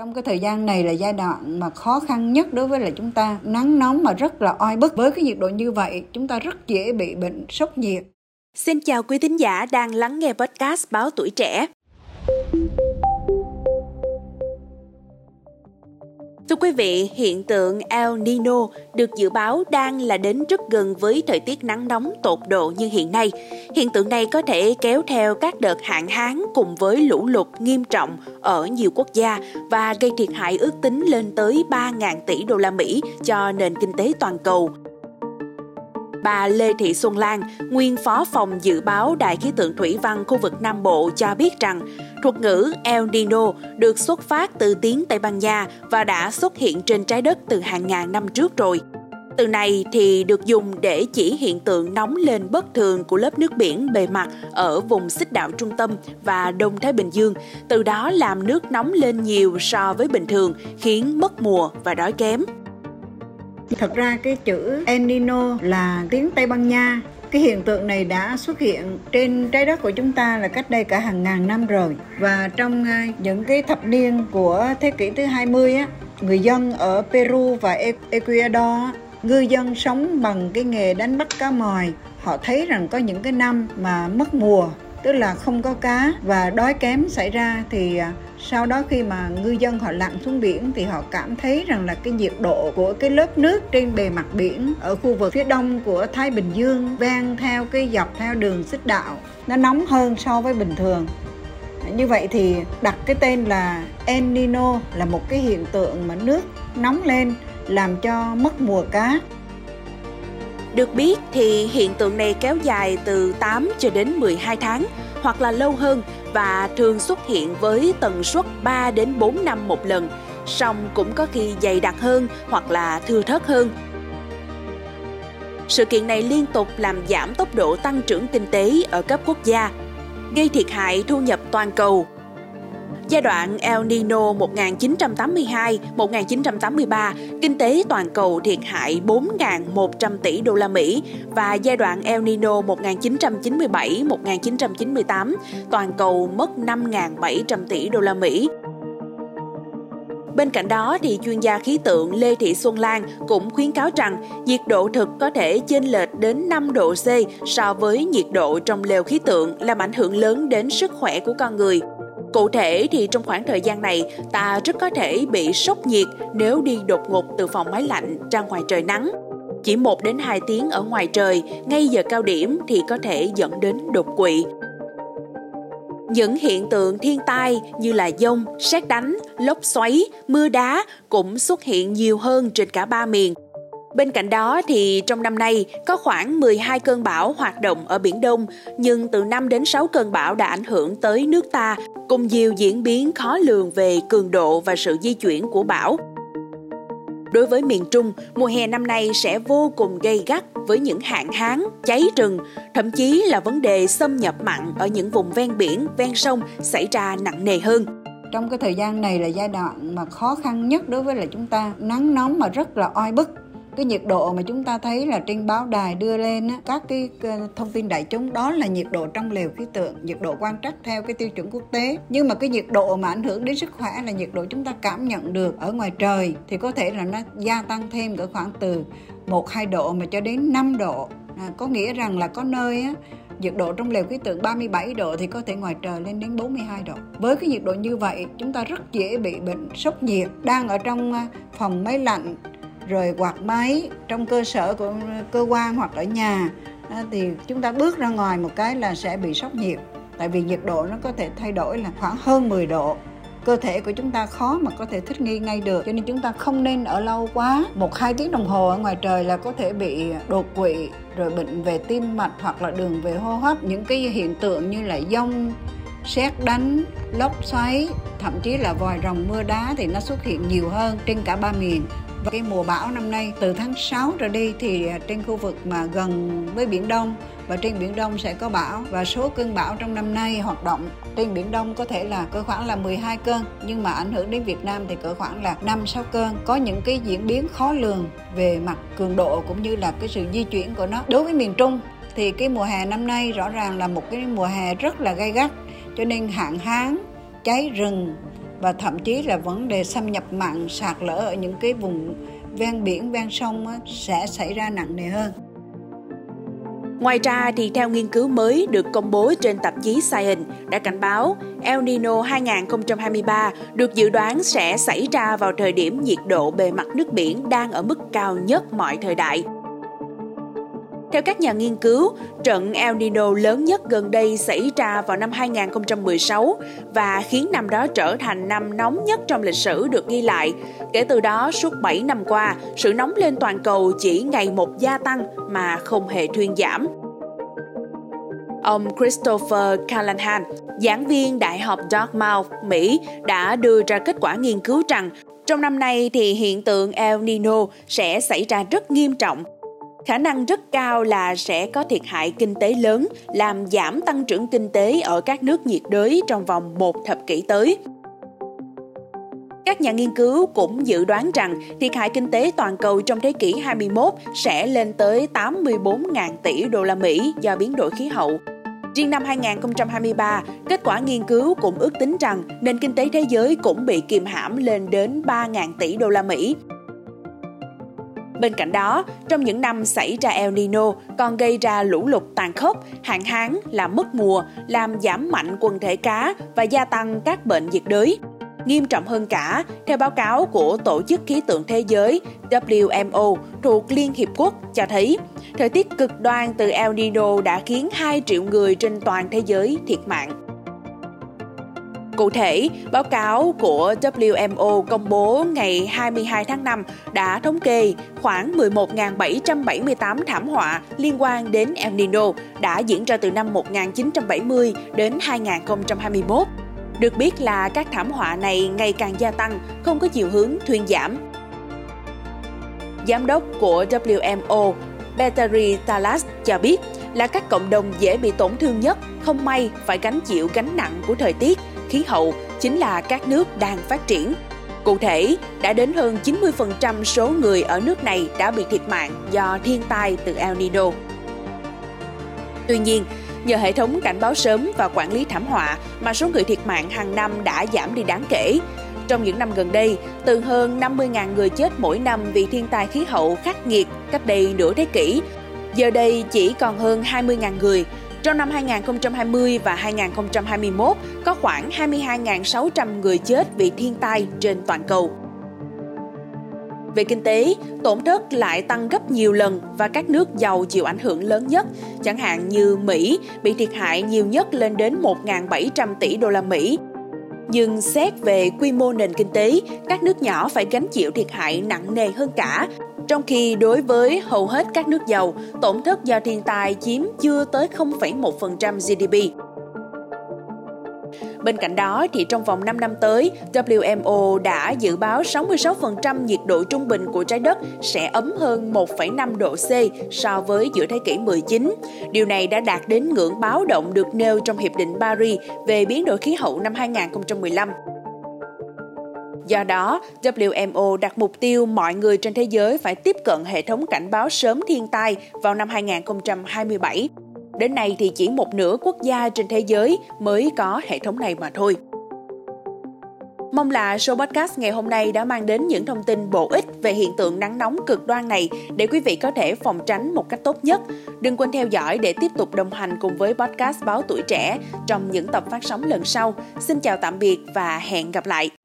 Trong cái thời gian này là giai đoạn mà khó khăn nhất đối với là chúng ta, nắng nóng mà rất là oi bức. Với cái nhiệt độ như vậy, chúng ta rất dễ bị bệnh sốc nhiệt. Xin chào quý thính giả đang lắng nghe podcast Báo Tuổi Trẻ. Thưa quý vị, hiện tượng El Nino được dự báo đang là đến rất gần với thời tiết nắng nóng tột độ như hiện nay. Hiện tượng này có thể kéo theo các đợt hạn hán cùng với lũ lụt nghiêm trọng ở nhiều quốc gia và gây thiệt hại ước tính lên tới 3.000 tỷ đô la Mỹ cho nền kinh tế toàn cầu. Bà Lê Thị Xuân Lan, nguyên phó phòng dự báo Đài khí tượng thủy văn khu vực Nam Bộ cho biết rằng thuật ngữ El Nino được xuất phát từ tiếng Tây Ban Nha và đã xuất hiện trên trái đất từ hàng ngàn năm trước rồi. Từ này thì được dùng để chỉ hiện tượng nóng lên bất thường của lớp nước biển bề mặt ở vùng xích đạo trung tâm và Đông Thái Bình Dương, từ đó làm nước nóng lên nhiều so với bình thường, khiến mất mùa và đói kém. Thật ra cái chữ El Nino là tiếng Tây Ban Nha cái hiện tượng này đã xuất hiện trên trái đất của chúng ta là cách đây cả hàng ngàn năm rồi. Và trong à, những cái thập niên của thế kỷ thứ 20 á, người dân ở Peru và e-, Ecuador ngư dân sống bằng cái nghề đánh bắt cá mòi, họ thấy rằng có những cái năm mà mất mùa, tức là không có cá và đói kém xảy ra thì à, sau đó khi mà ngư dân họ lặn xuống biển thì họ cảm thấy rằng là cái nhiệt độ của cái lớp nước trên bề mặt biển ở khu vực phía đông của Thái Bình Dương ven theo cái dọc theo đường xích đạo, nó nóng hơn so với bình thường. Như vậy thì đặt cái tên là El Nino là một cái hiện tượng mà nước nóng lên làm cho mất mùa cá. Được biết thì hiện tượng này kéo dài từ 8 cho đến 12 tháng hoặc là lâu hơn và thường xuất hiện với tần suất 3 đến 4 năm một lần, song cũng có khi dày đặc hơn hoặc là thưa thớt hơn. Sự kiện này liên tục làm giảm tốc độ tăng trưởng kinh tế ở cấp quốc gia, gây thiệt hại thu nhập toàn cầu Giai đoạn El Nino 1982-1983, kinh tế toàn cầu thiệt hại 4.100 tỷ đô la Mỹ và giai đoạn El Nino 1997-1998, toàn cầu mất 5.700 tỷ đô la Mỹ. Bên cạnh đó thì chuyên gia khí tượng Lê Thị Xuân Lan cũng khuyến cáo rằng nhiệt độ thực có thể chênh lệch đến 5 độ C so với nhiệt độ trong lều khí tượng làm ảnh hưởng lớn đến sức khỏe của con người. Cụ thể thì trong khoảng thời gian này, ta rất có thể bị sốc nhiệt nếu đi đột ngột từ phòng máy lạnh ra ngoài trời nắng. Chỉ 1 đến 2 tiếng ở ngoài trời, ngay giờ cao điểm thì có thể dẫn đến đột quỵ. Những hiện tượng thiên tai như là dông, xét đánh, lốc xoáy, mưa đá cũng xuất hiện nhiều hơn trên cả ba miền. Bên cạnh đó thì trong năm nay có khoảng 12 cơn bão hoạt động ở Biển Đông, nhưng từ 5 đến 6 cơn bão đã ảnh hưởng tới nước ta, cùng nhiều diễn biến khó lường về cường độ và sự di chuyển của bão. Đối với miền Trung, mùa hè năm nay sẽ vô cùng gây gắt với những hạn hán, cháy rừng, thậm chí là vấn đề xâm nhập mặn ở những vùng ven biển, ven sông xảy ra nặng nề hơn. Trong cái thời gian này là giai đoạn mà khó khăn nhất đối với là chúng ta, nắng nóng mà rất là oi bức cái nhiệt độ mà chúng ta thấy là trên báo đài đưa lên á, các cái ờ, thông tin đại chúng đó là nhiệt độ trong lều khí tượng nhiệt độ quan trắc theo cái tiêu chuẩn quốc tế nhưng mà cái nhiệt độ mà ảnh hưởng đến sức khỏe là nhiệt độ chúng ta cảm nhận được ở ngoài trời thì có thể là nó gia tăng thêm cỡ khoảng từ 1 2 độ mà cho đến 5 độ à, có nghĩa rằng là có nơi á nhiệt độ trong lều khí tượng 37 độ thì có thể ngoài trời lên đến 42 độ. Với cái nhiệt độ như vậy, chúng ta rất dễ bị bệnh sốc nhiệt. Đang ở trong à, phòng máy lạnh rồi quạt máy trong cơ sở của cơ quan hoặc ở nhà thì chúng ta bước ra ngoài một cái là sẽ bị sốc nhiệt. Tại vì nhiệt độ nó có thể thay đổi là khoảng hơn 10 độ. Cơ thể của chúng ta khó mà có thể thích nghi ngay được, cho nên chúng ta không nên ở lâu quá. Một hai tiếng đồng hồ ở ngoài trời là có thể bị đột quỵ, rồi bệnh về tim mạch hoặc là đường về hô hấp. Những cái hiện tượng như là dông xét đánh, lốc xoáy, thậm chí là vòi rồng mưa đá thì nó xuất hiện nhiều hơn trên cả ba miền và cái mùa bão năm nay. Từ tháng 6 trở đi thì à, trên khu vực mà gần với Biển Đông, và trên Biển Đông sẽ có bão. Và số cơn bão trong năm nay hoạt động trên Biển Đông có thể là cỡ khoảng là 12 cơn, nhưng mà ảnh hưởng đến Việt Nam thì cỡ khoảng là 5-6 cơn. Có những cái diễn biến khó lường về mặt cường độ cũng như là cái sự di chuyển của nó. Đối với miền Trung thì cái mùa hè năm nay rõ ràng là một cái mùa hè rất là gay gắt, cho nên hạn hán, cháy rừng và thậm chí là vấn đề xâm nhập mặn, sạt lở ở những cái vùng ven biển, ven sông sẽ xảy ra nặng nề hơn Ngoài ra thì theo nghiên cứu mới được công bố trên tạp chí Science đã cảnh báo El Nino 2023 được dự đoán sẽ xảy ra vào thời điểm nhiệt độ bề mặt nước biển đang ở mức cao nhất mọi thời đại. Theo các nhà nghiên cứu, trận El Nino lớn nhất gần đây xảy ra vào năm 2016 và khiến năm đó trở thành năm nóng nhất trong lịch sử được ghi lại. Kể từ đó, suốt 7 năm qua, sự nóng lên toàn cầu chỉ ngày một gia tăng mà không hề thuyên giảm. Ông Christopher Callahan, giảng viên Đại học Dartmouth, Mỹ, đã đưa ra kết quả nghiên cứu rằng trong năm nay thì hiện tượng El Nino sẽ xảy ra rất nghiêm trọng khả năng rất cao là sẽ có thiệt hại kinh tế lớn, làm giảm tăng trưởng kinh tế ở các nước nhiệt đới trong vòng một thập kỷ tới. Các nhà nghiên cứu cũng dự đoán rằng thiệt hại kinh tế toàn cầu trong thế kỷ 21 sẽ lên tới 84.000 tỷ đô la Mỹ do biến đổi khí hậu. Riêng năm 2023, kết quả nghiên cứu cũng ước tính rằng nền kinh tế thế giới cũng bị kìm hãm lên đến 3.000 tỷ đô la Mỹ Bên cạnh đó, trong những năm xảy ra El Nino còn gây ra lũ lụt tàn khốc, hạn hán, làm mất mùa, làm giảm mạnh quần thể cá và gia tăng các bệnh nhiệt đới. Nghiêm trọng hơn cả, theo báo cáo của Tổ chức Khí tượng Thế giới WMO thuộc Liên Hiệp Quốc cho thấy, thời tiết cực đoan từ El Nino đã khiến 2 triệu người trên toàn thế giới thiệt mạng. Cụ thể, báo cáo của WMO công bố ngày 22 tháng 5 đã thống kê khoảng 11.778 thảm họa liên quan đến El Nino đã diễn ra từ năm 1970 đến 2021. Được biết là các thảm họa này ngày càng gia tăng, không có chiều hướng thuyên giảm. Giám đốc của WMO, Battery Talas cho biết là các cộng đồng dễ bị tổn thương nhất không may phải gánh chịu gánh nặng của thời tiết khí hậu chính là các nước đang phát triển. Cụ thể, đã đến hơn 90% số người ở nước này đã bị thiệt mạng do thiên tai từ El Nino. Tuy nhiên, nhờ hệ thống cảnh báo sớm và quản lý thảm họa mà số người thiệt mạng hàng năm đã giảm đi đáng kể. Trong những năm gần đây, từ hơn 50.000 người chết mỗi năm vì thiên tai khí hậu khắc nghiệt cách đây nửa thế kỷ, giờ đây chỉ còn hơn 20.000 người, trong năm 2020 và 2021, có khoảng 22.600 người chết vì thiên tai trên toàn cầu. Về kinh tế, tổn thất lại tăng gấp nhiều lần và các nước giàu chịu ảnh hưởng lớn nhất, chẳng hạn như Mỹ bị thiệt hại nhiều nhất lên đến 1.700 tỷ đô la Mỹ. Nhưng xét về quy mô nền kinh tế, các nước nhỏ phải gánh chịu thiệt hại nặng nề hơn cả trong khi đối với hầu hết các nước giàu, tổn thất do thiên tai chiếm chưa tới 0,1% GDP. Bên cạnh đó, thì trong vòng 5 năm tới, WMO đã dự báo 66% nhiệt độ trung bình của trái đất sẽ ấm hơn 1,5 độ C so với giữa thế kỷ 19. Điều này đã đạt đến ngưỡng báo động được nêu trong Hiệp định Paris về biến đổi khí hậu năm 2015. Do đó, WMO đặt mục tiêu mọi người trên thế giới phải tiếp cận hệ thống cảnh báo sớm thiên tai vào năm 2027. Đến nay thì chỉ một nửa quốc gia trên thế giới mới có hệ thống này mà thôi. Mong là show podcast ngày hôm nay đã mang đến những thông tin bổ ích về hiện tượng nắng nóng cực đoan này để quý vị có thể phòng tránh một cách tốt nhất. Đừng quên theo dõi để tiếp tục đồng hành cùng với podcast Báo Tuổi Trẻ trong những tập phát sóng lần sau. Xin chào tạm biệt và hẹn gặp lại!